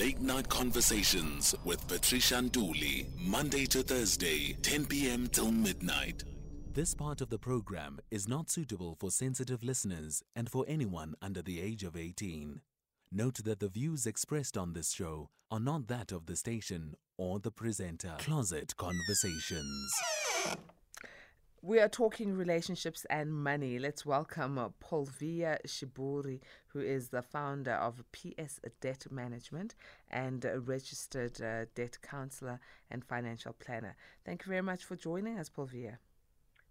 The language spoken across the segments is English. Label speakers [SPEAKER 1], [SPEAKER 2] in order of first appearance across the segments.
[SPEAKER 1] Late Night Conversations with Patricia Nduli, Monday to Thursday, 10 p.m. till midnight. This part of the program is not suitable for sensitive listeners and for anyone under the age of 18. Note that the views expressed on this show are not that of the station or the presenter. Closet Conversations.
[SPEAKER 2] We are talking relationships and money. Let's welcome uh, Paulvia Shiburi, who is the founder of PS Debt Management and a registered uh, debt counselor and financial planner. Thank you very much for joining us, Paulvia.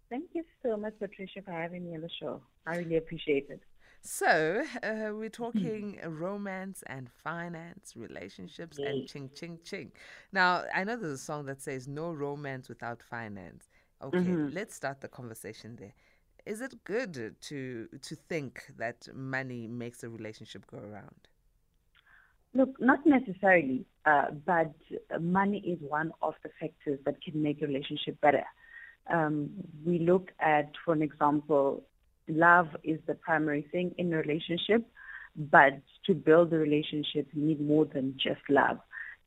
[SPEAKER 3] Thank you so much, Patricia, for having me on the show. I really appreciate it.
[SPEAKER 2] So, uh, we're talking romance and finance, relationships, and ching, ching, ching. Now, I know there's a song that says no romance without finance. Okay,
[SPEAKER 3] Mhm.
[SPEAKER 2] let's start the conversation there. Is it good to to think that money makes a relationship go around?
[SPEAKER 3] Look, not necessarily, uh, but money is one of the factors that can make a relationship better. Um, we look at, for an example, love is the primary thing in a relationship, but to build a relationship, you need more than just love.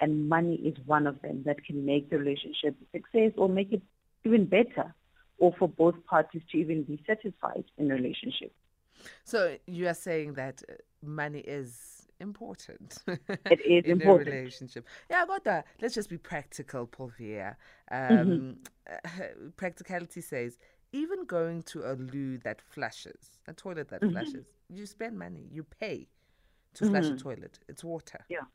[SPEAKER 3] And money is one of them that can make the relationship a success or make it even better, or for both parties to even be satisfied in a relationship.
[SPEAKER 2] So you are saying that uh, money is important.
[SPEAKER 3] It is
[SPEAKER 2] in
[SPEAKER 3] important.
[SPEAKER 2] a relationship. Yeah, I got that. Let's just be practical, Paulvia.
[SPEAKER 3] Mm-hmm.
[SPEAKER 2] Um, practicality says even going to a loo that flushes, a toilet that
[SPEAKER 3] Mm-hmm.
[SPEAKER 2] flushes, you spend money. You pay to flush a toilet. It's water.
[SPEAKER 3] Yeah.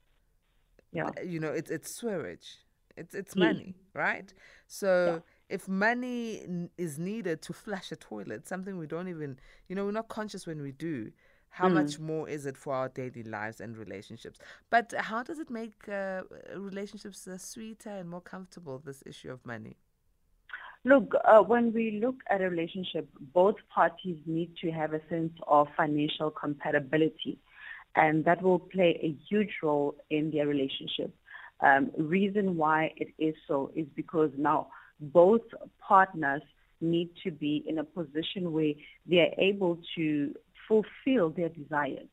[SPEAKER 3] Yeah.
[SPEAKER 2] Uh, You know, it's it's sewage. It's it's
[SPEAKER 3] Yeah.
[SPEAKER 2] money, right? So if money n- is needed to flush a toilet, something we don't even, you know, we're not conscious when we do. How much more is it for our daily lives and relationships? But how does it make uh, relationships uh, sweeter and more comfortable? This issue of money.
[SPEAKER 3] Look, uh, when we look at a relationship, both parties need to have a sense of financial compatibility, and that will play a huge role in their relationship. Um, reason why it is so is because now both partners need to be in a position where they are able to fulfill their desires.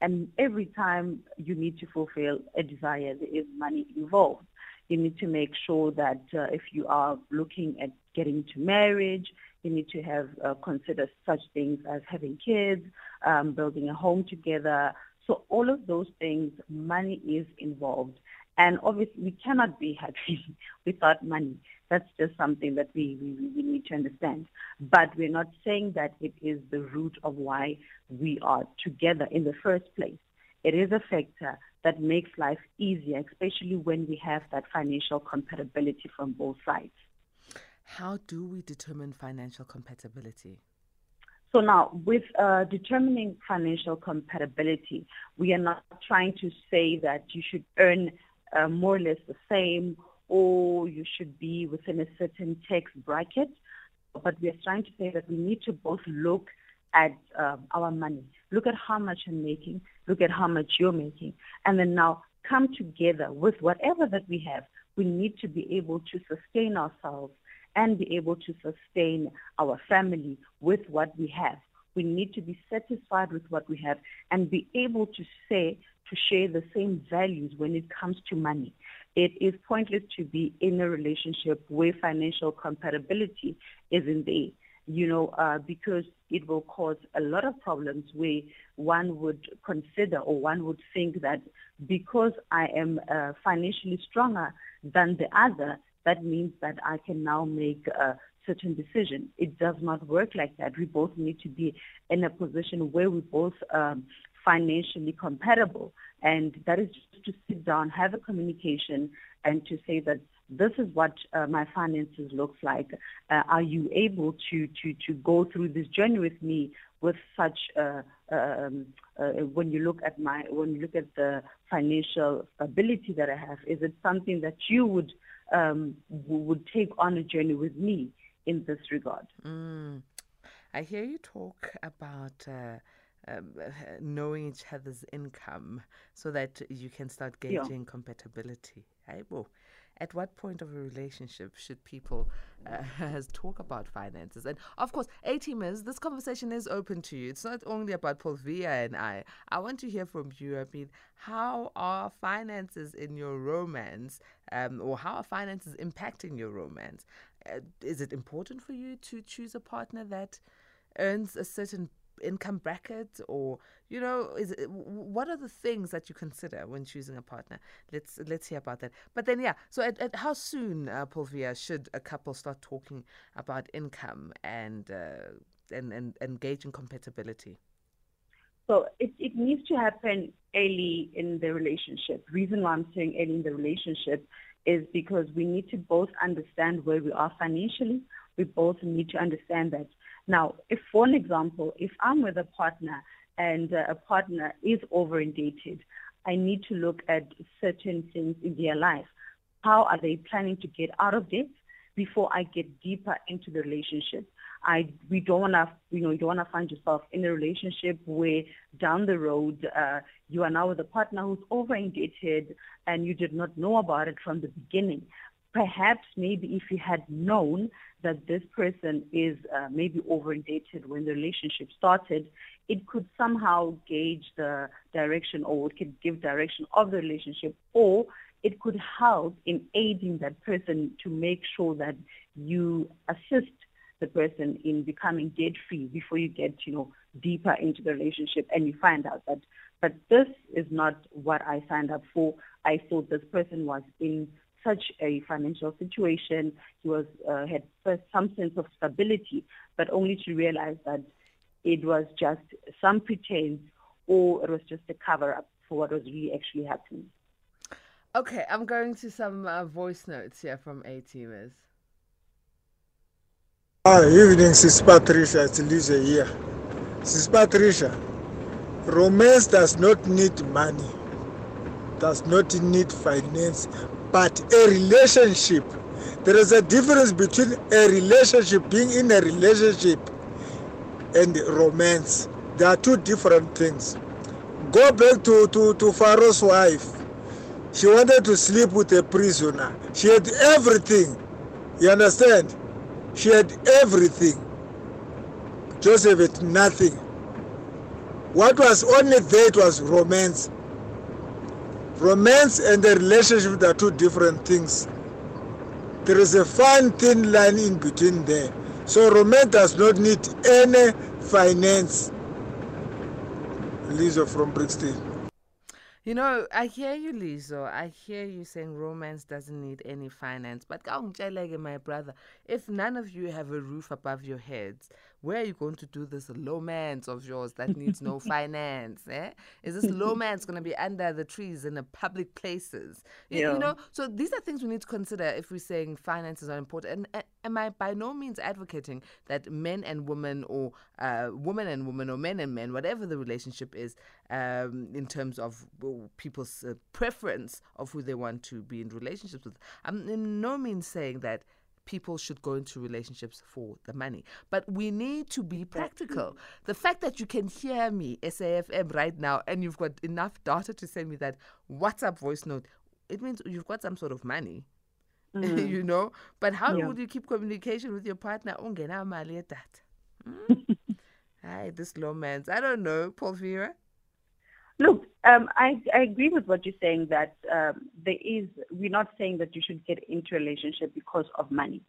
[SPEAKER 3] And every time you need to fulfill a desire, there is money involved. You need to make sure that uh, if you are looking at getting to marriage, you need to have uh, consider such things as having kids, um, building a home together. So all of those things, money is involved. And obviously, we cannot be happy without money. That's just something that we, we, we need to understand. But we're not saying that it is the root of why we are together in the first place. It is a factor that makes life easier, especially when we have that financial compatibility from both sides.
[SPEAKER 2] How do we determine financial compatibility?
[SPEAKER 3] So now, with uh, determining financial compatibility, we are not trying to say that you should earn uh, more or less the same or you should be within a certain tax bracket, but we are trying to say that we need to both look at uh, our money, look at how much I'm making, look at how much you're making, and then now come together with whatever that we have. We need to be able to sustain ourselves and be able to sustain our family with what we have. We need to be satisfied with what we have and be able to say, to share the same values when it comes to money. It is pointless to be in a relationship where financial compatibility isn't there, you know, uh, because it will cause a lot of problems where one would consider or one would think that because I am uh, financially stronger than the other, that means that I can now make a certain decision. It does not work like that. We both need to be in a position where we both um, financially compatible, and that is just to sit down, have a communication, and to say that this is what uh, my finances looks like. Uh, are you able to to to go through this journey with me with such uh, um, uh, when you look at my when you look at the financial stability that I have? Is it something that you would um, would take on a journey with me in this regard?
[SPEAKER 2] Mm. I hear you talk about uh, um, knowing each other's income so that you can start
[SPEAKER 3] Yeah.
[SPEAKER 2] gauging compatibility. Aibo. at what point of a relationship should people uh, talk about finances? And of course, A teamers, this conversation is open to you. It's not only about Paulvia and I. I want to hear from you. I mean, how are finances in your romance, um, or how are finances impacting your romance? Uh, is it important for you to choose a partner that earns a certain income bracket or you know is it, what are the things that you consider when choosing a partner? Let's let's hear about that. But then yeah so at, at how soon uh, Paulvia should a couple start talking about income and uh, and, and engage in compatibility?
[SPEAKER 3] So it, it needs to happen early in the relationship. Reason why i'm saying early in the relationship is because we need to both understand where we are financially. We both need to understand that now, if for an example, if I'm with a partner and uh, a partner is over-indebted, I need to look at certain things in their life. How are they planning to get out of debt before I get deeper into the relationship? I we don't want to you know you don't want to find yourself in a relationship where down the road uh, you are now with a partner who's over indebted and you did not know about it from the beginning perhaps maybe if you had known that this person is uh, maybe over indebted when the relationship started, it could somehow gauge the direction or it could give direction of the relationship or it could help in aiding that person to make sure that you assist the person in becoming debt free before you get, you know, deeper into the relationship and you find out that but this is not what I signed up for. I thought this person was in such a financial situation. He was uh, had some sense of stability, but only to realize that it was just some pretense or it was just a cover up for what was really actually happening.
[SPEAKER 2] Okay, I'm going to some uh, voice notes here from A teamers.
[SPEAKER 4] Hi, evening, Sis Patricia. It's Lisa here. Sis Patricia, romance does not need money, does not need finance, but a relationship there is a difference between a relationship being in a relationship and romance. There are two different things. Go back to, to, to pharaoh's wife. She wanted to sleep with a prisoner. She had everything. You understand? She had everything. Joseph had nothing. What was only there was romance romance and the relationship are two different things there is a fine thin line in between there so romance does not need any finance Lizzo from Brixton.
[SPEAKER 2] You know, I hear you, Lizzo. I hear you saying romance doesn't need any finance. But my brother, if none of you have a roof above your heads, where are you going to do this romance of yours that needs no finance? Eh? Is this romance going to be under the trees in the public places? Yeah. You know, so these are things we need to consider if we're saying finances are important. And am I by no means advocating that men and women, or uh, women and women, or men and men, whatever the relationship is, um, in terms of people's uh, preference of who they want to be in relationships with, I'm in no means saying that people should go into relationships for the money. But we need to be practical. The fact that you can hear me, SAFM, right now, and you've got enough data to send me that WhatsApp voice note, it means you've got some sort of money. Mm. you know? But how yeah. would you keep communication with your partner? Mm? Hi, this romance. I don't know, Paul Vera.
[SPEAKER 3] Look, um, I, I, agree with what you're saying that um, there is, we're not saying that you should get into a relationship because of money,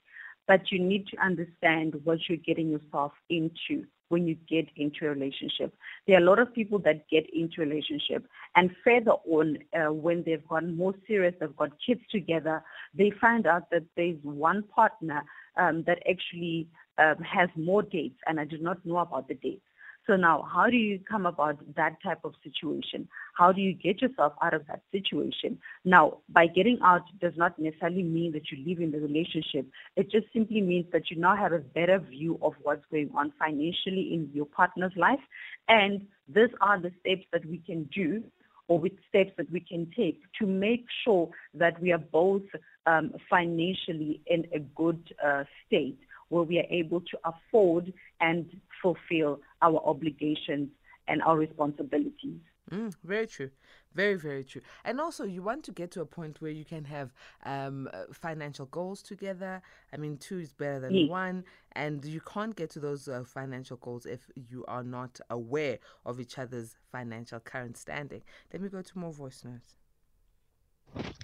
[SPEAKER 3] but you need to understand what you're getting yourself into when you get into a relationship. There are a lot of people that get into a relationship and further on, uh, when they've gotten more serious, they've got kids together, they find out that there's one partner um, that actually um, has more dates and I did not know about the dates. So now, how do you come about that type of situation? How do you get yourself out of that situation? Now, by getting out does not necessarily mean that you leave in the relationship. It just simply means that you now have a better view of what's going on financially in your partner's life. And these are the steps that we can do or with steps that we can take to make sure that we are both um, financially in a good uh, state where we are able to afford and fulfill our obligations and our responsibilities.
[SPEAKER 2] Mm, very true. Very, very true. And also, you want to get to a point where you can have um, uh, financial goals together. I mean, two is better than yes. one. And you can't get to those uh, financial goals if you are not aware of each other's financial current standing. Let me go to more voice notes.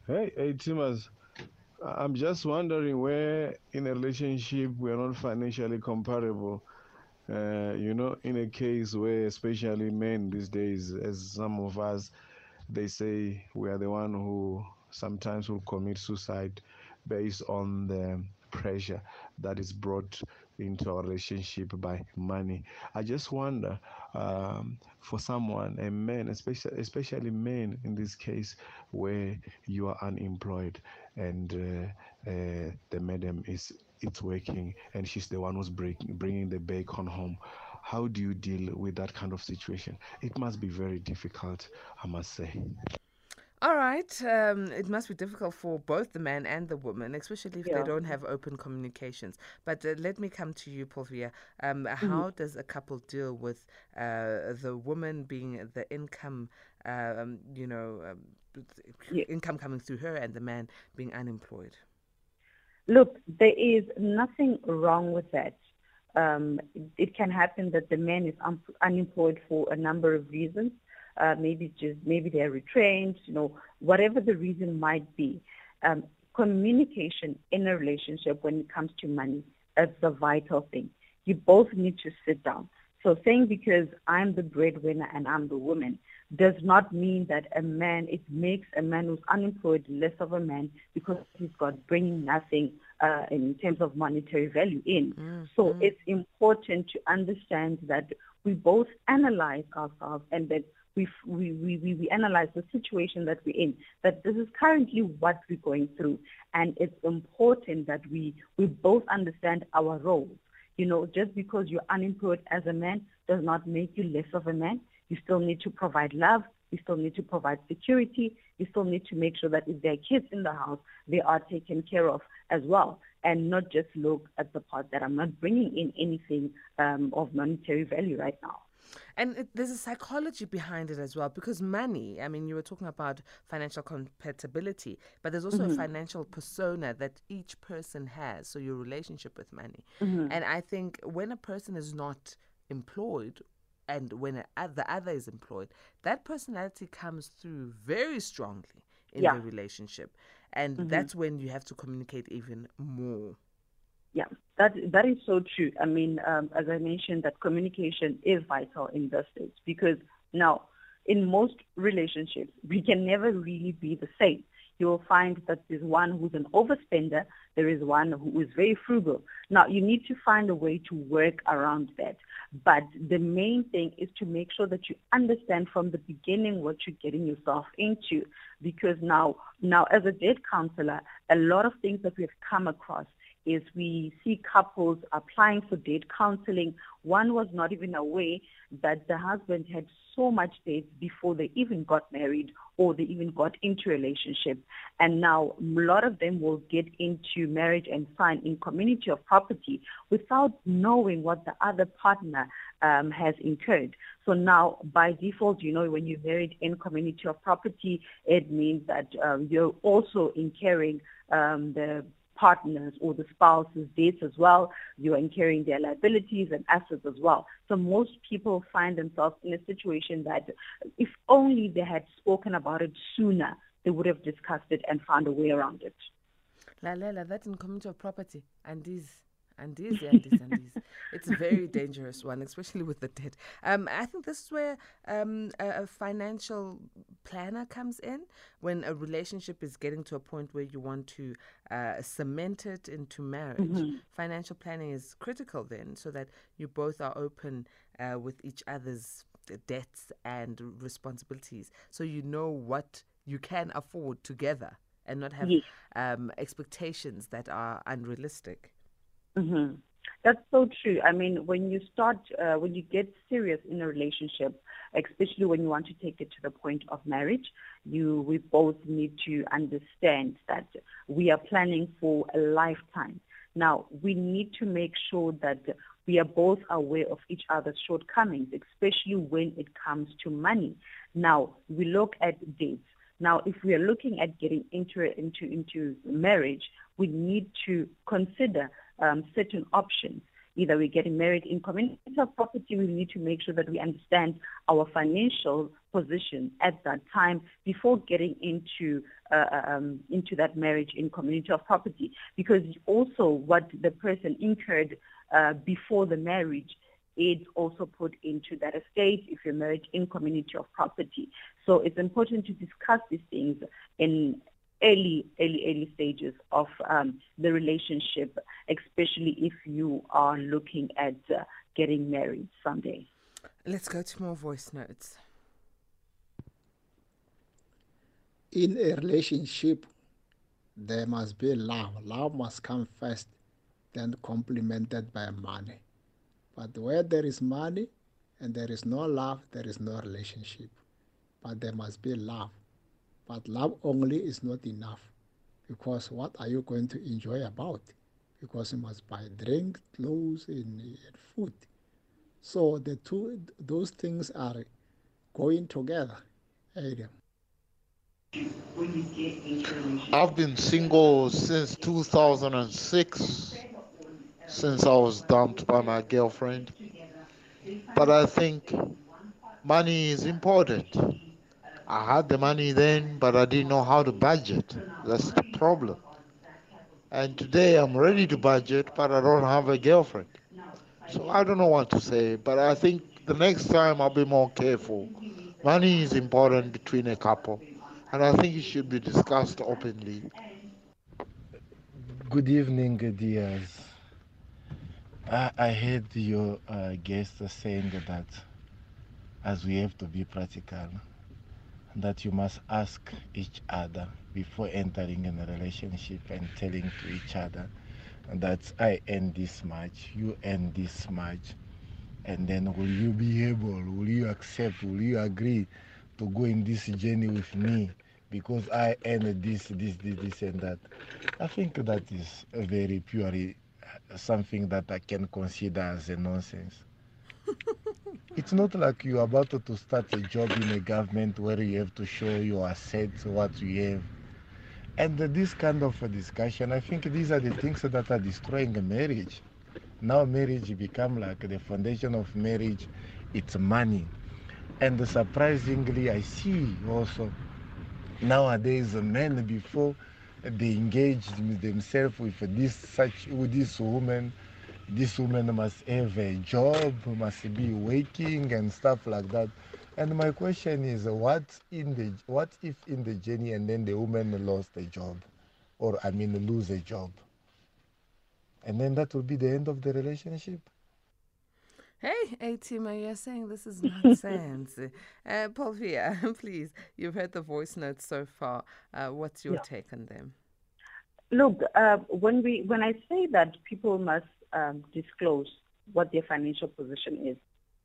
[SPEAKER 5] Hey, hey, Timas. I'm just wondering where in a relationship we are not financially comparable. Uh, you know, in a case where, especially men these days, as some of us, they say we are the one who sometimes will commit suicide based on the pressure that is brought into our relationship by money. I just wonder um, for someone, a man, especially especially men in this case, where you are unemployed and uh, uh, the madam is it's working and she's the one who's breaking, bringing the bacon home. How do you deal with that kind of situation? It must be very difficult, I must say.
[SPEAKER 2] All right. Um, it must be difficult for both the man and the woman, especially if yeah. they don't have open communications. But uh, let me come to you, Paulvia. Um, mm-hmm. How does a couple deal with uh, the woman being the income, um, you know, um, yeah. income coming through her and the man being unemployed?
[SPEAKER 3] Look, there is nothing wrong with that. Um, it can happen that the man is un- unemployed for a number of reasons uh, maybe just maybe they're retrained, you know, whatever the reason might be. Um, communication in a relationship when it comes to money is a vital thing. You both need to sit down. So saying because I'm the breadwinner and I'm the woman does not mean that a man, it makes a man who's unemployed less of a man because he's got bringing nothing uh, in terms of monetary value in. Mm-hmm. So it's important to understand that we both analyze ourselves and that we, we, we, we analyze the situation that we're in, that this is currently what we're going through. And it's important that we, we both understand our roles. You know, just because you're unemployed as a man does not make you less of a man. You still need to provide love. You still need to provide security. You still need to make sure that if there are kids in the house, they are taken care of as well, and not just look at the part that I'm not bringing in anything um, of monetary value right now.
[SPEAKER 2] And it, there's a psychology behind it as well because money, I mean, you were talking about financial compatibility, but there's also mm-hmm. a financial persona that each person has. So your relationship with money. Mm-hmm. And I think when a person is not employed and when the other is employed, that personality comes through very strongly in yeah. the relationship. And mm-hmm. that's when you have to communicate even more.
[SPEAKER 3] Yeah, that that is so true. I mean, um, as I mentioned, that communication is vital in this stage because now, in most relationships, we can never really be the same. You will find that there's one who's an overspender, there is one who is very frugal. Now, you need to find a way to work around that. But the main thing is to make sure that you understand from the beginning what you're getting yourself into. Because now, now as a debt counselor, a lot of things that we've come across is we see couples applying for debt counseling. One was not even aware that the husband had so much debt before they even got married or they even got into a relationship. And now a lot of them will get into marriage and sign in community of property without knowing what the other partner um, has incurred. So now, by default, you know, when you're married in community of property, it means that um, you're also incurring um, the partners or the spouse's debts as well. You are incurring their liabilities and assets as well. So most people find themselves in a situation that if only they had spoken about it sooner, they would have discussed it and found a way around it.
[SPEAKER 2] La Lela, that's in community of property and these and these and these and these. It's a very dangerous one, especially with the debt. Um, I think this is where um, a, a, financial planner comes in when a relationship is getting to a point where you want to uh, cement it into marriage. Mm-hmm. Financial planning is critical then, so that you both are open uh, with each other's debts and responsibilities, so you know what you can afford together and not have yes. um, expectations that are unrealistic.
[SPEAKER 3] Mm-hmm. That's so true. I mean, when you start, uh, when you get serious in a relationship, especially when you want to take it to the point of marriage, you we both need to understand that we are planning for a lifetime. Now, we need to make sure that we are both aware of each other's shortcomings, especially when it comes to money. Now, we look at dates. Now, if we are looking at getting into into into marriage, we need to consider um, certain options. Either we're getting married in community of property, we need to make sure that we understand our financial position at that time before getting into uh, um, into that marriage in community of property. Because also what the person incurred uh, before the marriage is also put into that estate if you're married in community of property. So it's important to discuss these things in early, early, early stages of um, the relationship, especially if you are looking at uh, getting married someday.
[SPEAKER 2] Let's go to more voice notes.
[SPEAKER 6] In a relationship, there must be love. Love must come first, then complemented by money. But where there is money and there is no love, there is no relationship. But there must be love. But love only is not enough because what are you going to enjoy about? Because you must buy drink, clothes, and, food. So the two, those things are going together. Adam.
[SPEAKER 7] I've been single since 2006, since I was dumped by my girlfriend. But I think money is important. I had the money then, but I didn't know how to budget. That's the problem. And today I'm ready to budget, but I don't have a girlfriend. So I don't know what to say, but I think the next time I'll be more careful. Money is important between a couple, and I think it should be discussed openly.
[SPEAKER 8] Good evening, dears. I, I heard your uh, guest saying that as we have to be practical, that you must ask each other before entering in a relationship and telling to each other that I earn this much, you earn this much, and then will you be able, will you accept, will you agree to go in this journey with me because I earn this, this, this, this, and that. I think that is very purely uh, something that I can consider as a nonsense. it's not like you're about to start a job in a government where you have to show your assets, what you have. And this kind of a discussion, I think these are the things that are destroying marriage. Now marriage become like the foundation of marriage, it's money. And surprisingly, I see also nowadays men before they engage themselves with this such with this woman this woman must have a job, must be working and stuff like that. And my question is, what in the what if in the journey and then the woman lost a job, or I mean lose a job, and then that will be the end of the relationship.
[SPEAKER 2] Hey, Atima, you're saying this is nonsense. uh, Paulvia, please, you've heard the voice notes so far. Uh, what's your yeah. take on them?
[SPEAKER 3] Look, uh, when we when I say that people must um, disclose what their financial position is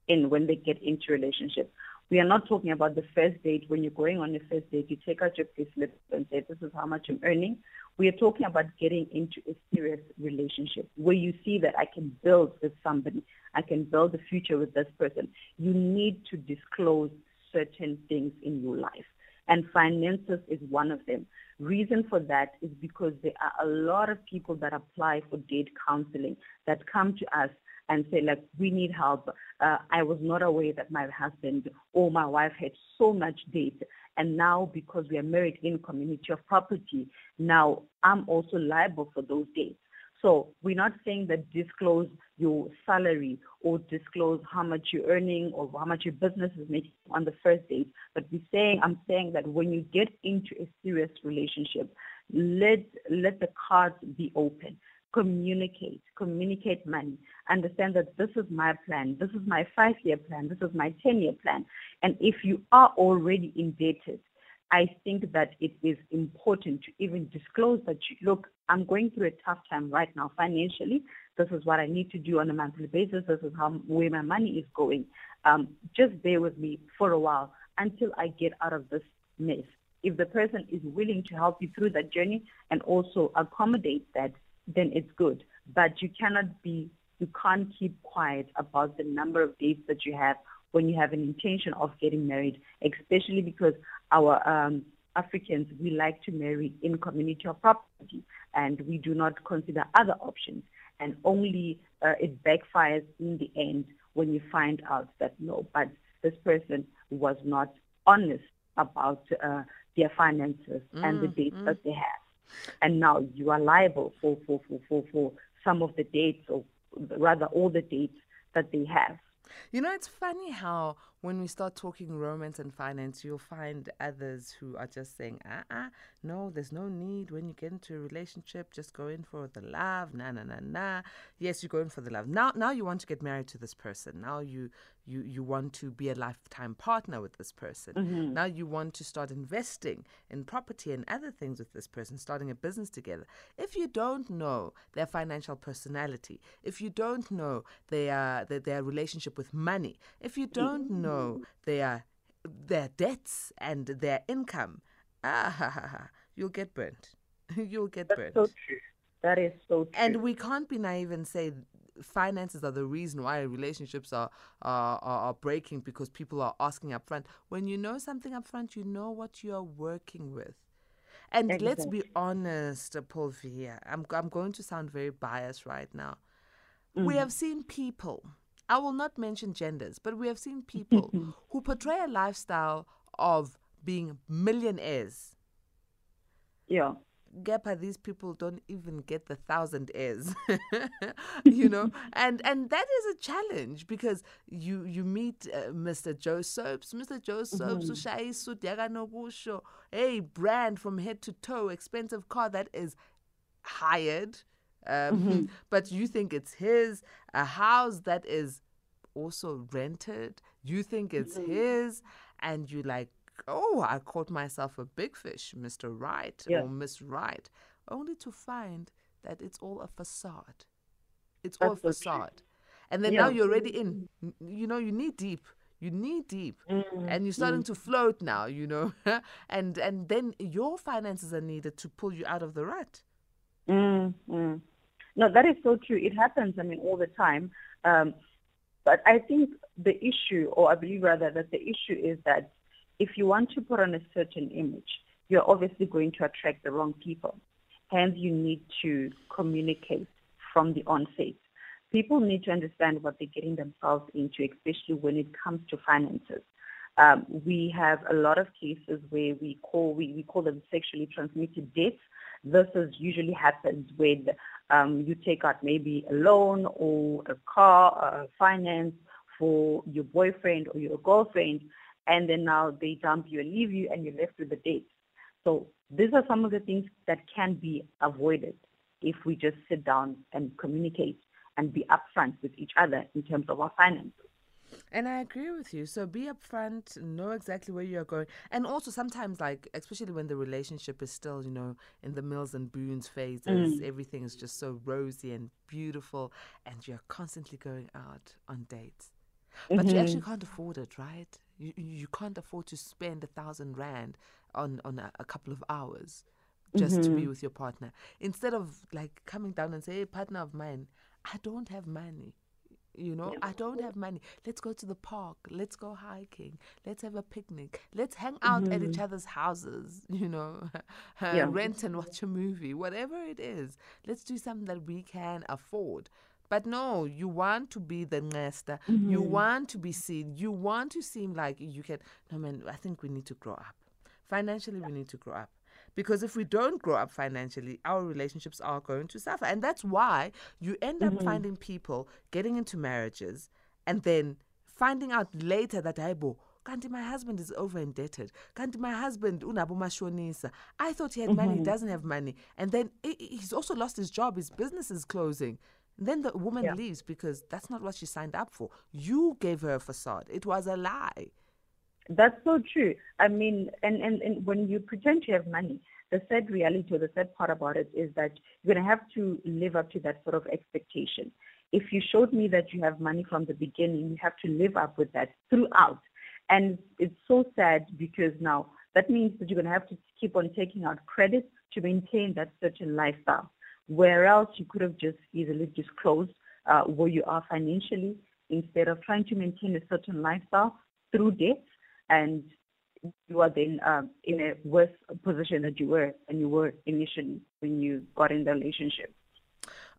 [SPEAKER 3] in when they get into relationship. We are not talking about the first date. When you're going on the first date, you take out your pay slip and say, this is how much I'm earning. We are talking about getting into a serious relationship where you see that I can build with somebody. I can build a future with this person. You need to disclose certain things in your life. And finances is one of them. Reason for that is because there are a lot of people that apply for date counseling that come to us and say like we need help. Uh, i was not aware that my husband or my wife had so much debt. And now because we are married in community of property now i'm also liable for those debts so we're not saying that disclose your salary or disclose how much you're earning or how much your business is making on the first date. But we're saying, I'm saying that when you get into a serious relationship, let let the cards be open. Communicate, communicate money. Understand that this is my plan, this is my five year plan, this is my 10 year plan. And if you are already indebted, I think that it is important to even disclose that, look, I'm going through a tough time right now financially. This is what I need to do on a monthly basis. This is how where my money is going. Um, just bear with me for a while until I get out of this mess. If the person is willing to help you through that journey and also accommodate that, then it's good. But you cannot be you can't keep quiet about the number of dates that you have when you have an intention of getting married, especially because our um, Africans, we like to marry in community or property, and we do not consider other options. And only uh, it backfires in the end when you find out that no, but this person was not honest about uh, their finances mm, and the mm, dates mm. that they have. And now you are liable for, for, for, for, for some of the dates, or rather all the dates that they have.
[SPEAKER 2] You know, it's funny how when we start talking romance and finance, you'll find others who are just saying, ah, uh-uh, no, there's no need. When you get into a relationship, just go in for the love. Nah, nah, nah, nah. Yes, you go in for the love. Now, now you want to get married to this person. Now you you you want to be a lifetime partner with this person. Mm-hmm. Now you want to start investing in property and other things with this person, starting a business together. If you don't know their financial personality, if you don't know their their, their relationship with money, if you don't mm-hmm. Know their their debts and their income, ah, ha, ha, ha. you'll get burnt. you'll get
[SPEAKER 3] That's
[SPEAKER 2] burnt.
[SPEAKER 3] So true. That is so true.
[SPEAKER 2] And we can't be naive and say finances are the reason why relationships are, are, are, breaking because people are asking up front. When you know something up front, you know what you're working with. And exactly. let's be honest, Paulvia. I'm, I'm going to sound very biased right now. Mm. We have seen people, I will not mention genders, but we have seen people who portray a lifestyle of being millionaires.
[SPEAKER 3] Yeah.
[SPEAKER 2] Gepa, these people don't even get the thousand airs, you know, and and that is a challenge because you you meet uh, Mr. Joe Soaps, Mr. Joe Soaps, mm-hmm. hey, brand from head to toe, expensive car that is hired, um, mm-hmm. but you think it's his, a house that is also rented, you think it's mm-hmm. his, and you like oh, I caught myself a big fish, Mr. Right yeah. or Miss Right, only to find that it's all a facade. It's That's all a facade. And then yeah. now you're already in, you know, you need deep. You need deep, mm-hmm. and you're starting mm-hmm. to float now. You know, and and then your finances are needed to pull you out of the rut.
[SPEAKER 3] Mm-hmm. No, that is so true. It happens. I mean, all the time. Um, but I think the issue, or I believe rather that the issue is that if you want to put on a certain image, you're obviously going to attract the wrong people. Hence, you need to communicate from the onset. People need to understand what they're getting themselves into, especially when it comes to finances. Um, we have a lot of cases where we call we, we call them sexually transmitted debts. This is usually happens when um, you take out maybe a loan or a car uh, finance for your boyfriend or your girlfriend, and then now they dump you and leave you and you're left with the debt. So these are some of the things that can be avoided if we just sit down and communicate and be upfront with each other in terms of our finances.
[SPEAKER 2] And I agree with you. So be upfront, know exactly where you're going. And also sometimes like especially when the relationship is still, you know, in the Mills and Boons phases, mm. everything is just so rosy and beautiful and you're constantly going out on dates. But mm-hmm. you actually can't afford it, right? You, you can't afford to spend a thousand rand on, on a, a couple of hours just mm-hmm. to be mm-hmm. with your partner. Instead of like coming down and say, hey, partner of mine, I don't have money. You know, I don't have money. Let's go to the park. Let's go hiking. Let's have a picnic. Let's hang out mm-hmm. at each mm-hmm. other's houses, you know, yeah. rent and watch a movie, whatever it is. Let's do something that we can afford. But no, you want to be the nester. Mm-hmm. You want to be seen. You want to seem like you can. No, man, I think we need to grow up. Financially, we need to grow up. Because if we don't grow up financially, our relationships are going to suffer. And that's why you end up mm-hmm. finding people getting into marriages and then finding out later that, Aibo, Kanti, my husband is over indebted. Kanti, my husband, unabo mashonisa. I thought he had mm-hmm. money, he mm-hmm. doesn't have money. And then he's also lost his job, his business is closing. Then the woman yeah. leaves because that's not what she signed up for. You gave her a facade. It was a lie.
[SPEAKER 3] That's so true. I mean, and, and, and when you pretend to have money, the sad reality or the sad part about it is that you're going to have to live up to that sort of expectation. If you showed me that you have money from the beginning, you have to live up with that throughout. And it's so sad because now that means that you're going to have to keep on taking out credit to maintain that certain lifestyle where else you could have just easily disclosed uh, where you are financially instead of trying to maintain a certain lifestyle through debt and you are then um, in a worse position than you were and you were initially when you got in the relationship.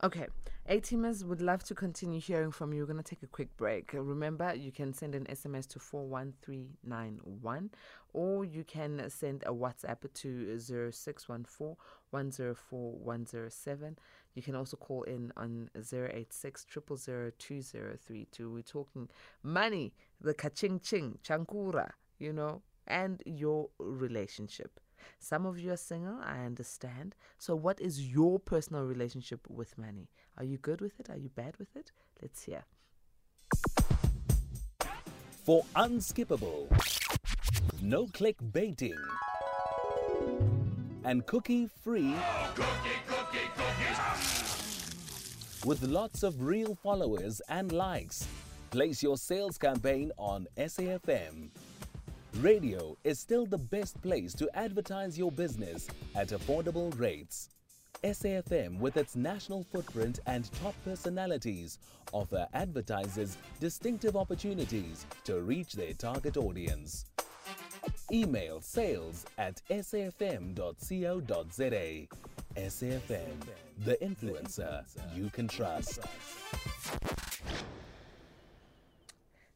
[SPEAKER 2] Okay. A teamers would love to continue hearing from you. We're going to take a quick break. Remember, you can send an SMS to 41391 or you can send a WhatsApp to 0614 104 107. You can also call in on 086 2032. We're talking money, the kaching ching, chankura, you know, and your relationship. Some of you are single, I understand. So, what is your personal relationship with money? Are you good with it? Are you bad with it? Let's hear.
[SPEAKER 1] For unskippable, no click baiting, and cookie free. Oh, cookie, cookie, with lots of real followers and likes. Place your sales campaign on SAFM. Radio is still the best place to advertise your business at affordable rates. SAFM, with its national footprint and top personalities, offer advertisers distinctive opportunities to reach their target audience. Email sales at safm.co.za. SAFM, the influencer you can trust.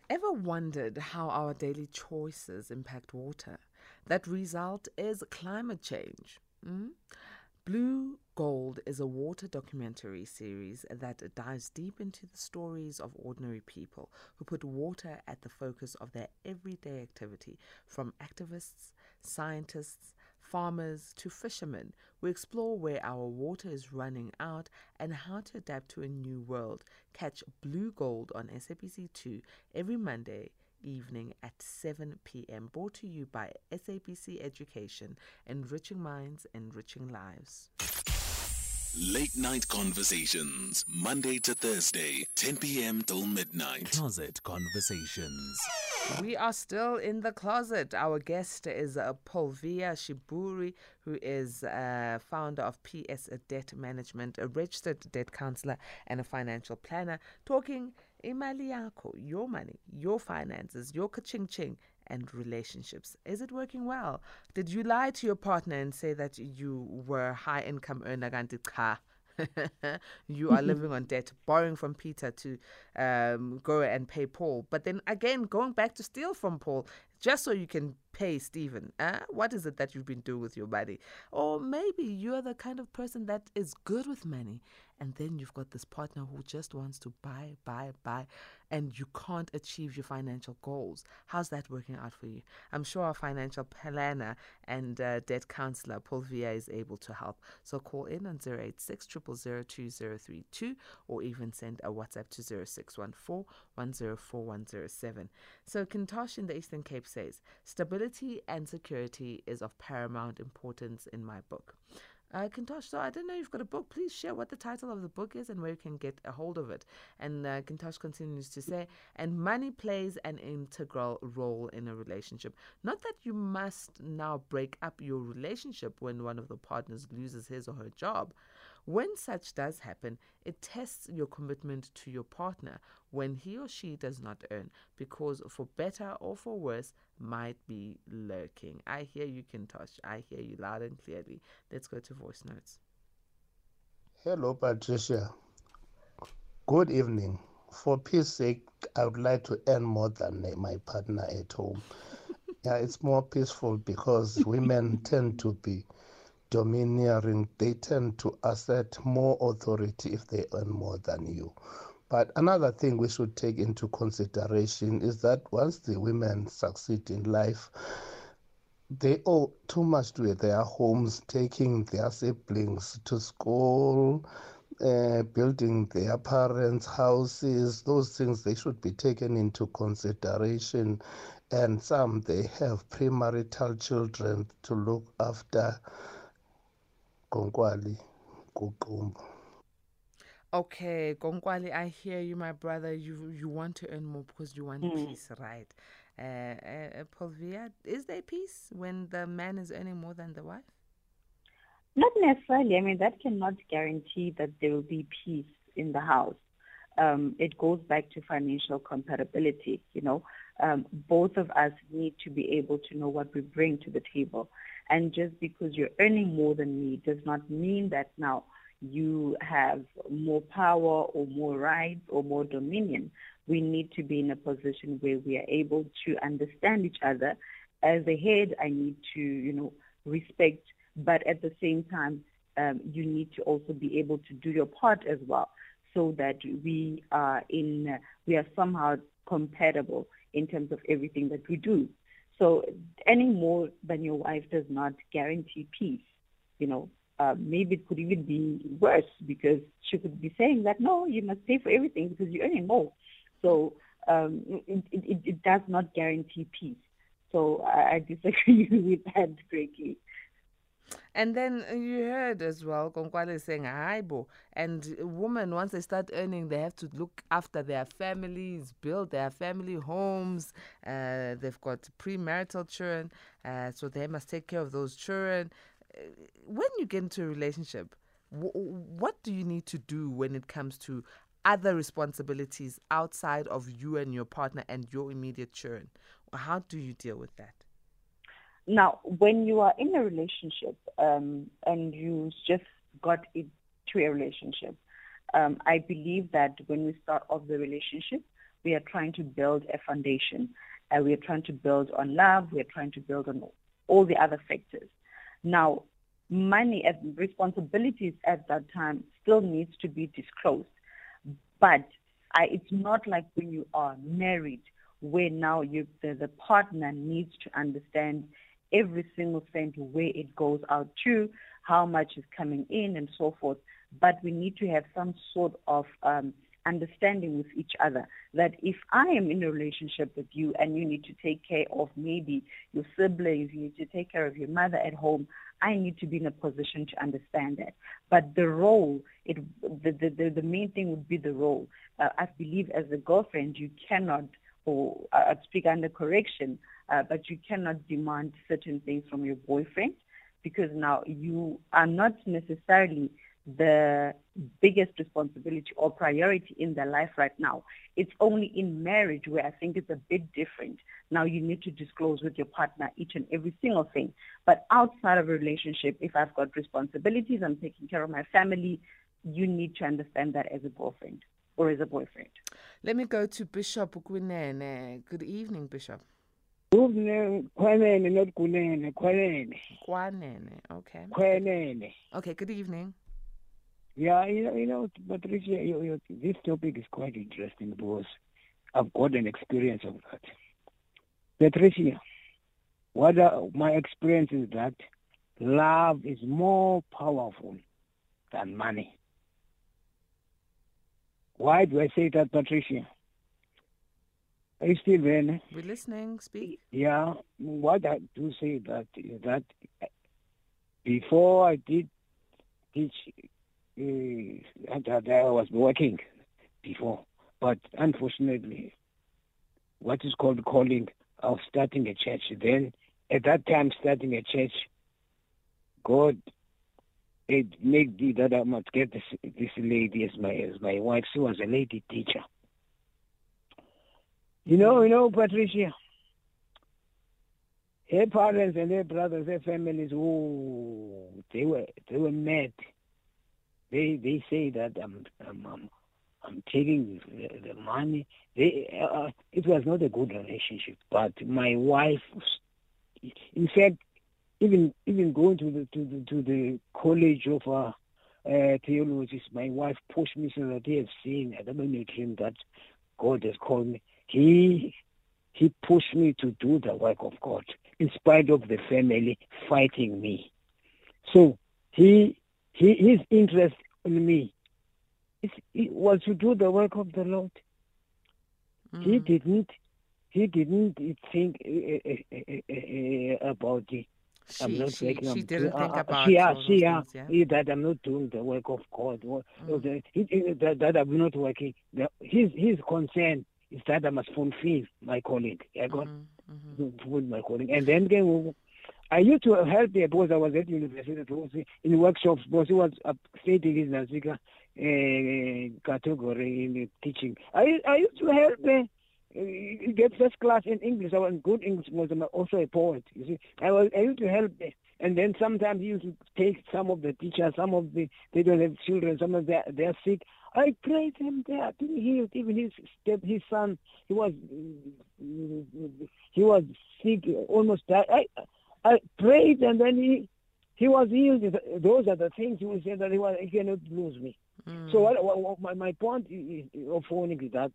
[SPEAKER 2] Ever wondered how our daily choices impact water? That result is climate change. Mm? Blue Gold is a water documentary series that dives deep into the stories of ordinary people who put water at the focus of their everyday activity, from activists, scientists, farmers to fishermen. We explore where our water is running out and how to adapt to a new world. Catch Blue Gold on SABC2 every Monday evening at 7 p.m. Brought to you by SABC Education, enriching minds, enriching lives.
[SPEAKER 1] Late Night Conversations, Monday to Thursday, 10 p.m. till midnight. Closet Conversations.
[SPEAKER 2] We are still in the closet. Our guest is uh, Paulvia Shiburi, who is uh, founder of PS Debt Management, a registered debt counselor and a financial planner, talking imali yako, your money, your finances, your kaching ching, and relationships. Is it working well? Did you lie to your partner and say that you were high income earner you are living on debt, borrowing from Peter to um, go and pay Paul, but then again going back to steal from Paul just so you can pay Stephen. Uh, what is it that you've been doing with your money? Or maybe you're the kind of person that is good with money and then you've got this partner who just wants to buy, buy, buy, and you can't achieve your financial goals. How's that working out for you? I'm sure our financial planner and uh, debt counselor, Paulvia, is able to help. So call in on 086 2032 or even send a WhatsApp to 0614 104 107. So Kintosh in the Eastern Cape says, Stability and security is of paramount importance in my book. Uh, Kintosh, so I don't know you've got a book. Please share what the title of the book is and where you can get a hold of it. And uh, Kintosh continues to say, and money plays an integral role in a relationship. Not that you must now break up your relationship when one of the partners loses his or her job. When such does happen, it tests your commitment to your partner when he or she does not earn, because for better or for worse, might be lurking. I hear you, Kintosh. I hear you loud and clearly. Let's go to voice notes.
[SPEAKER 9] Hello, Patricia. Good evening. For peace sake, I would like to earn more than my partner at home. yeah, it's more peaceful because women tend to be domineering, they tend to assert more authority if they earn more than you. But another thing we should take into consideration is that once the women succeed in life, they owe too much to their homes, taking their siblings to school, uh, building their parents' houses. Those things they should be taken into consideration. And some they have premarital children to look after. Konkwali Kukumbu.
[SPEAKER 2] Okay, Konkwali, I hear you, my brother. You you want to earn more because you want mm. peace, right? Uh, uh, Paulvia, is there peace when the man is earning more than the wife?
[SPEAKER 3] Not necessarily. I mean, that cannot guarantee that there will be peace in the house. um, it goes back to financial compatibility. You know, um, both of us need to be able to know what we bring to the table. And just because you're earning more than me does not mean that now you have more power or more rights or more dominion. We need to be in a position where we are able to understand each other. As a head, I need to, you know, respect, but at the same time, um, you need to also be able to do your part as well, so that we are in, uh, we are somehow compatible in terms of everything that we do. So any more than your wife does not guarantee peace. You know, uh, maybe it could even be worse because she could be saying that no, you must pay for everything because you're earning more. So um, it, it, it, does not guarantee peace. So I, I disagree with that greatly.
[SPEAKER 2] And then you heard as well, Konkwale saying, Aibo. And women, once they start earning, they have to look after their families, build their family homes. Uh, they've got premarital children, uh, so they must take care of those children. Uh, when you get into a relationship, w- what do you need to do when it comes to other responsibilities outside of you and your partner and your immediate children? How do you deal with that?
[SPEAKER 3] Now, when you are in a relationship um, and you just got into a relationship, um, I believe that when we start off the relationship, we are trying to build a foundation. Uh, we are trying to build on love. We are trying to build on all the other factors. Now, money and responsibilities at that time still needs to be disclosed. But I, it's not like when you are married, where now you, the, the partner needs to understand every single cent where it goes out to, how much is coming in, and so forth. But we need to have some sort of um, understanding with each other that if I am in a relationship with you and you need to take care of maybe your siblings, you need to take care of your mother at home, I need to be in a position to understand that. But the role, it, the, the, the main thing would be the role. Uh, I believe as a girlfriend, you cannot, or uh, I'd speak under correction, uh, but you cannot demand certain things from your boyfriend because now you are not necessarily the biggest responsibility or priority in their life right now. It's only in marriage where I think it's a bit different. Now you need to disclose with your partner each and every single thing. But outside of a relationship, if I've got responsibilities, I'm taking care of my family, you need to understand that as a girlfriend or as a boyfriend.
[SPEAKER 2] Let me go to Bishop Gwinene. Good evening, Bishop.
[SPEAKER 10] Kwanene, not Kunene, Kwanene.
[SPEAKER 2] Kwanene, okay.
[SPEAKER 10] Kwanene.
[SPEAKER 2] Okay, good evening.
[SPEAKER 10] Yeah, you know, you know, Patricia, you, you, this topic is quite interesting because I've got an experience of that. Patricia, what my experience is that love is more powerful than money. Why do I say that, Patricia? Are you still there?
[SPEAKER 2] We're listening. Speak.
[SPEAKER 10] Yeah. What I do say that is that before I did teach, uh, that I was working before, but unfortunately, what is called calling, was starting a church. Then at that time, starting a church, God it made me that I must get this this lady as my as my wife. She was a lady teacher. You know, you know, Patricia. Her parents and her brothers, her families, oh, they were they were mad. They they say that I'm I'm I'm, I'm taking the, the money. They uh, it was not a good relationship, but my wife, in fact, even even going to the to the to the college of uh, uh, theologies, my wife pushed me so that they have seen. I don't know in dream that God has called me he he pushed me to do the work of God in spite of the family fighting me. So he, he his interest in me is, was to do the work of the Lord. Mm. He didn't he didn't think uh, uh, uh, about it.
[SPEAKER 2] She, I'm not she, she didn't think about
[SPEAKER 10] she, yeah, she, yeah, things, yeah. that I'm not doing the work of God. Mm. That, that I'm not working. His his concern is that I must fulfill my calling. I got mm-hmm. fulfill my calling. And then again, I used to help her because I was at university in workshops because he was stating his Nazika uh, category in teaching. I I used to help her uh, get first class in English. I was good English because I'm also a poet. You see, I was I used to help. And then sometimes he used to take some of the teachers, some of the they don't have children, some of them they're sick. I prayed him they are being healed. Even his step, his son, he was he was sick, almost died. I I prayed, and then he he was healed. Those are the things he would say that he was he cannot lose me. Mm. So what, what, what, my my point is, of phoning is that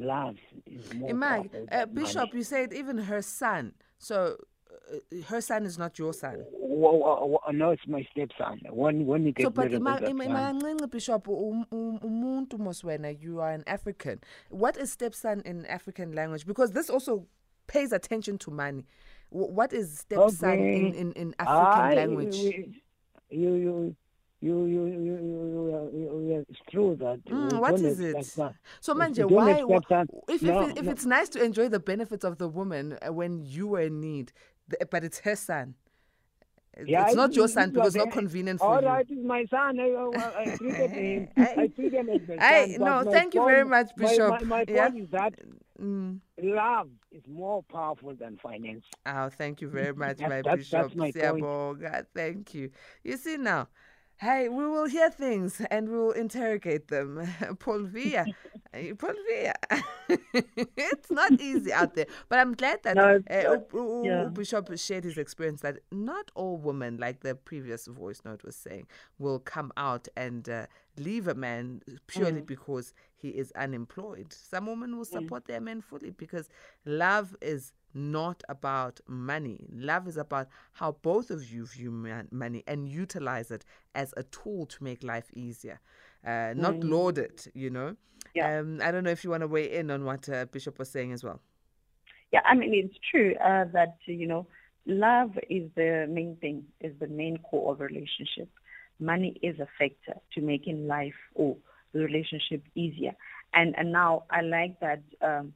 [SPEAKER 10] love is more.
[SPEAKER 2] Imag, uh, Bishop, you said even her son. So uh, her son is not your son.
[SPEAKER 10] Well, no, it's my stepson. When when you get so, but ima,
[SPEAKER 2] ima, ima, Bishop, umuntu moswena, you are an African. What is stepson in African language? Because this also pays attention to money. What is stepson okay. in, in, in African I, language?
[SPEAKER 10] You, you, you, you, you, you, you, you, it's true that.
[SPEAKER 2] Mm, what is it? So, Manje, why? If, no, if, if no. it's nice to enjoy the benefits of the woman uh, when you were in need, but it's her son. Yeah, it's not your son because it's not convenient for
[SPEAKER 10] all
[SPEAKER 2] you.
[SPEAKER 10] All right, it's my son. I, I, treated him. I treat him as my I,
[SPEAKER 2] son. No, thank you very much, Bishop.
[SPEAKER 10] My, my, my yeah? point is that mm. love is more powerful than finance.
[SPEAKER 2] Oh, thank you very much, my that's, Bishop. That's my point. Thank you. You see now, Hey, we will hear things and we will interrogate them. Paulvia. Paul Via. it's not easy out there. But I'm glad that no, uh, yeah. Bishop shared his experience that not all women, like the previous voice note was saying, will come out and uh, leave a man purely mm. because he is unemployed. Some women will mm. support mm. their men fully because love is not about money. Love is about how both of you view man- money and utilize it as a tool to make life easier, uh, not mm. lord it, you know. Yeah. Um, I don't know if you want to weigh in on what uh, Bishop was saying as well.
[SPEAKER 3] Yeah, I mean, it's true uh, that, you know, love is the main thing, is the main core of a relationship. Money is a factor to making life or the relationship easier. And, and now I like that um,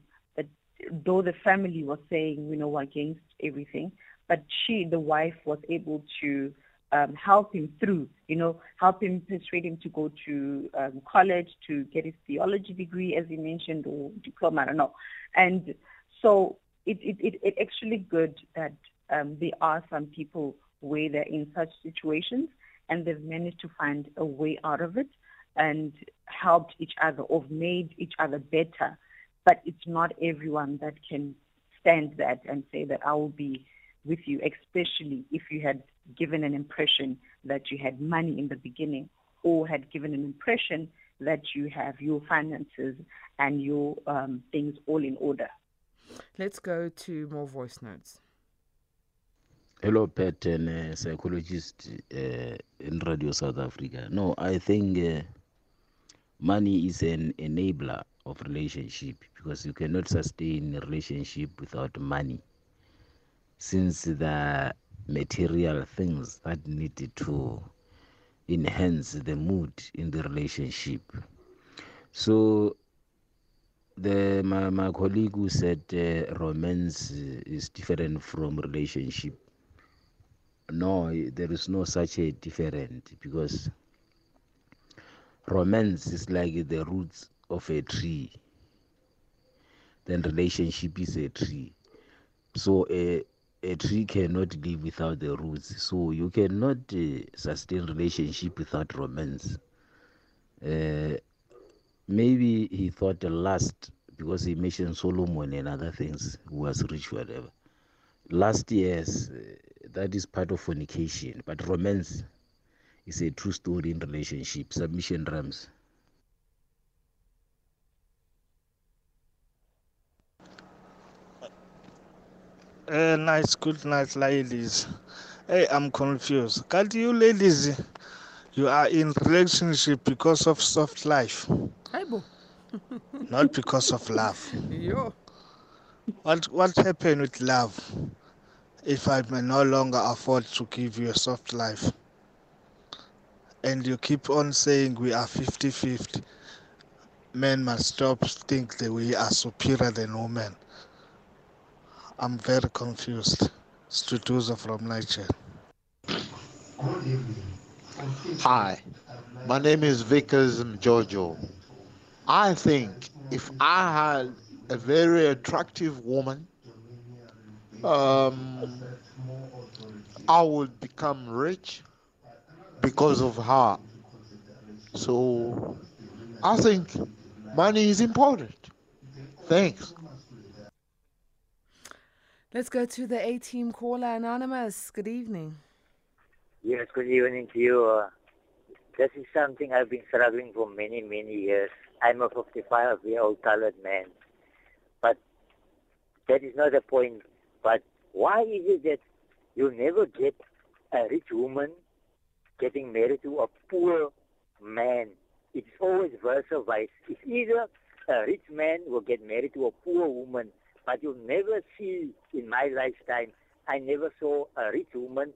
[SPEAKER 3] though the family was saying, you know, against everything, but she, the wife, was able to um, help him through, you know, help him persuade him to go to um, college to get his theology degree, as he mentioned, or diploma, I don't know. And so it, it, it, it's actually good that um, there are some people where they're in such situations and they've managed to find a way out of it and helped each other or made each other better but it's not everyone that can stand that and say that I will be with you, especially if you had given an impression that you had money in the beginning or had given an impression that you have your finances and your um, things all in order.
[SPEAKER 2] Let's go to more voice notes.
[SPEAKER 11] Hello, Pat, and uh, psychologist uh, in Radio South Africa. No, I think uh, money is an enabler of relationship because you cannot sustain a relationship without money. Since the material things that need to enhance the mood in the relationship. So the my, my colleague who said uh, romance is different from relationship. No there is no such a different because romance is like the roots of a tree. Then relationship is a tree. So a a tree cannot live without the roots. So you cannot uh, sustain relationship without romance. Uh, maybe he thought the last because he mentioned solomon and other things was rich whatever. Last years uh, that is part of fornication. But romance is a true story in relationship. Submission rams
[SPEAKER 12] Uh, nice, good night, ladies. Hey, I'm confused. Can't you ladies, you are in relationship because of soft life. Not because of love.
[SPEAKER 2] Yo.
[SPEAKER 12] What what happened with love if I may no longer afford to give you a soft life? And you keep on saying we are 50-50. Men must stop think that we are superior than women. I'm very confused. Stutuza from Niger.
[SPEAKER 7] Hi, my name is Vickers Jojo. I think if I had a very attractive woman, um, I would become rich because of her. So I think money is important. Thanks.
[SPEAKER 2] Let's go to the A team caller, Anonymous. Good evening.
[SPEAKER 13] Yes, good evening to you. Uh, this is something I've been struggling for many, many years. I'm a 55 year old colored man. But that is not the point. But why is it that you never get a rich woman getting married to a poor man? It's always vice versa. It's either a rich man will get married to a poor woman but you'll never see in my lifetime, I never saw a rich woman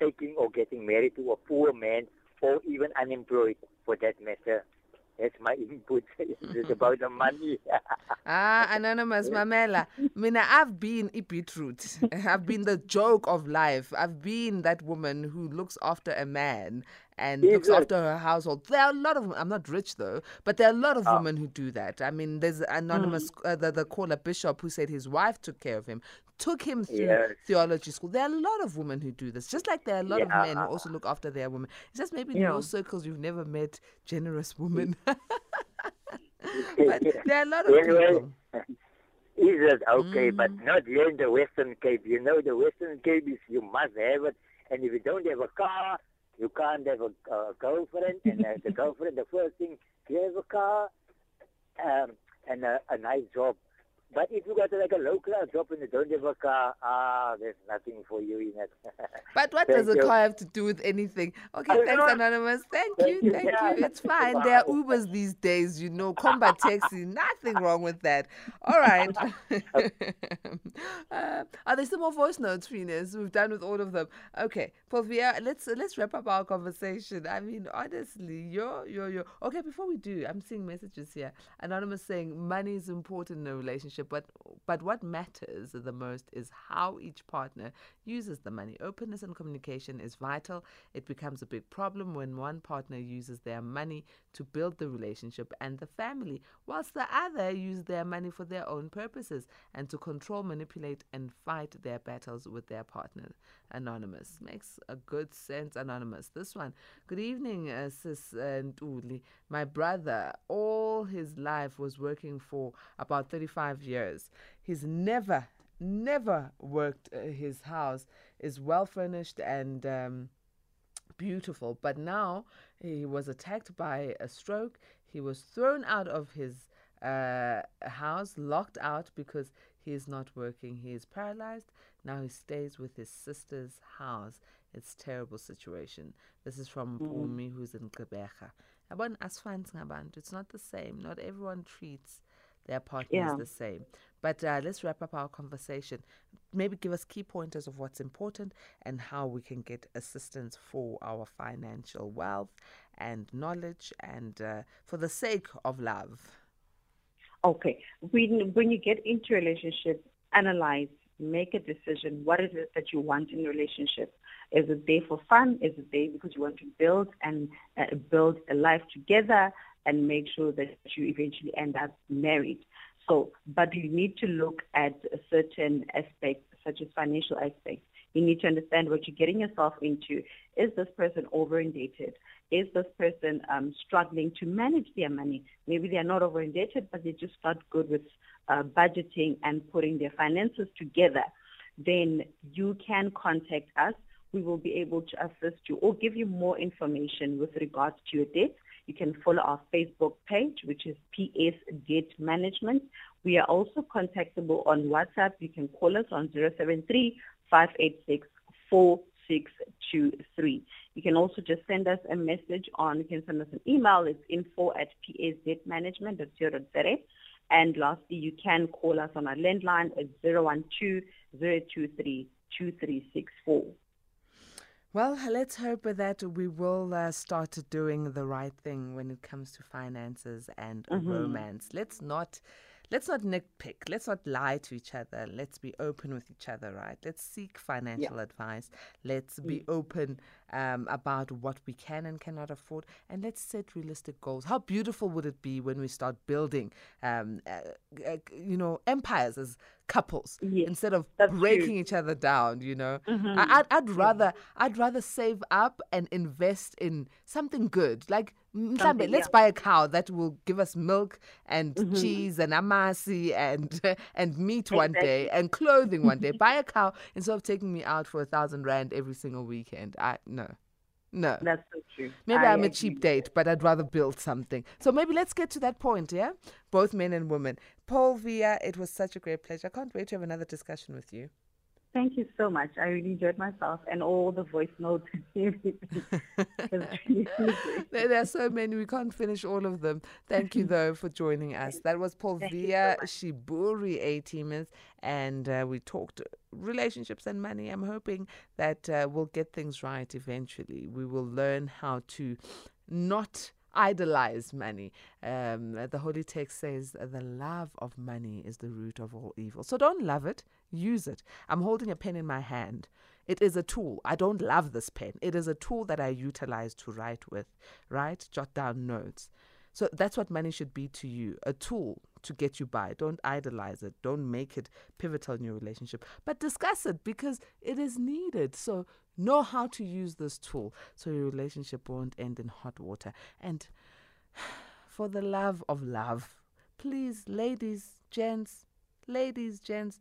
[SPEAKER 13] taking or getting married to a poor man or even unemployed for that matter. That's my input. it's about the money.
[SPEAKER 2] ah, Anonymous Mamela. Mina, I've been a beetroot. I've been the joke of life. I've been that woman who looks after a man and looks after her household. There are a lot of I'm not rich though, but there are a lot of oh. women who do that. I mean, there's anonymous mm. uh, the, the caller Bishop who said his wife took care of him, took him through yes. theology school. There are a lot of women who do this, just like there are a lot yeah. of men who also look after their women. It's just maybe in yeah. your circles you've never met generous women. but there are a lot of people.
[SPEAKER 13] Is okay? Mm. But not here in the Western Cape. You know, the Western Cape is you must have it, and if you don't have a car, you can't have a, a girlfriend, and uh, the girlfriend, the first thing, you have a car um, and a, a nice job. But if you got like a low class job and you don't have a car, ah, there's nothing for you in it.
[SPEAKER 2] but what does a car have to do with anything? Okay, thanks, know. Anonymous. Thank, thank you, thank yeah, you. It's fine. There are Ubers these days, you know, combat taxi, nothing wrong with that. All right. uh, are there some more voice notes, Venus? We've done with all of them. Okay, Paulvia, let's let's wrap up our conversation. I mean, honestly, you're you're you're okay. Before we do, I'm seeing messages here. Anonymous saying money is important in a relationship relationship, but but what matters the most is how each partner uses the money. Openness and communication is vital. It becomes a big problem when one partner uses their money to build the relationship and the family, whilst the other uses their money for their own purposes and to control, manipulate, and fight their battles with their partner. Anonymous makes a good sense. Anonymous. This one. Good evening, uh, Sis Ntuli. My brother, all his life was working for about 35 years. He's never, never worked. Uh, his house is well furnished and um, beautiful. But now he was attacked by a stroke. He was thrown out of his uh, house, locked out because he is not working. He is paralyzed. Now he stays with his sister's house. It's terrible situation. This is from mm. Pumi, who's in Gqeberha. It's not the same. Not everyone treats their partners yeah. the same. But uh, let's wrap up our conversation. Maybe give us key pointers of what's important and how we can get assistance for our financial wealth and knowledge and uh, for the sake of love.
[SPEAKER 3] Okay. When, when you get into a relationship, analyze, make a decision. What is it that you want in a relationship? Is it there for fun? Is it there because you want to build and uh, build a life together and make sure that you eventually end up married? So, but you need to look at certain aspects, such as financial aspects. You need to understand what you're getting yourself into. Is this person over indebted? Is this person um, struggling to manage their money? Maybe they are not over indebted, but they're just not good with uh, budgeting and putting their finances together. Then you can contact us. We will be able to assist you or give you more information with regards to your debt you can follow our Facebook page, which is PS Debt Management. We are also contactable on WhatsApp. You can call us on 073 586 4623. You can also just send us a message on, you can send us an email. It's info at psdebtmanagement.co.za. And lastly, you can call us on our landline at 012 023 2364.
[SPEAKER 2] Well, let's hope that we will uh, start doing the right thing when it comes to finances and mm-hmm. romance. Let's not let's not nitpick. Let's not lie to each other. Let's be open with each other, right? Let's seek financial yeah. advice. Let's be mm. open um, about what we can and cannot afford, and let's set realistic goals. How beautiful would it be when we start building, um, uh, uh, you know, empires as couples yes, instead of breaking true. each other down you know mm-hmm. I, would I'd rather i'd rather save up and invest in something good like something, let's yeah. buy a cow that will give us milk and mm-hmm. cheese and amasi and and meat exactly. one day and clothing one day buy a cow instead of taking me out for a thousand rand every single weekend i no no.
[SPEAKER 3] That's so true.
[SPEAKER 2] Maybe I am a cheap date, but I'd rather build something. So maybe let's get to that point, yeah? Both men and women. Paulvia, it was such a great pleasure. I can't wait to have another discussion with you.
[SPEAKER 3] Thank you so much. I really enjoyed myself and all the voice notes there,
[SPEAKER 2] there are so many. We can't finish all of them. Thank you, though, for joining us. That was Paul Via so Shiburi, A teamers, and uh, we talked relationships and money. I'm hoping that uh, we'll get things right eventually. We will learn how to not idolize money. Um, the Holy Text says the love of money is the root of all evil. So don't love it, use it. I'm holding a pen in my hand. It is a tool. I don't love this pen. It is a tool that I utilize to write with, right? Jot down notes. So that's what money should be to you a tool to get you by. Don't idolize it. Don't make it pivotal in your relationship, but discuss it because it is needed. So know how to use this tool so your relationship won't end in hot water. And for the love of love, please, ladies, gents, ladies, gents,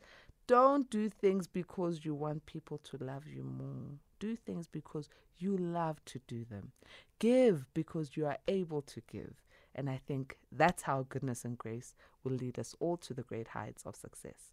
[SPEAKER 2] don't do things because you want people to love you more. Do things because you love to do them. Give because you are able to give. And I think that's how goodness and grace will lead us all to the great heights of success.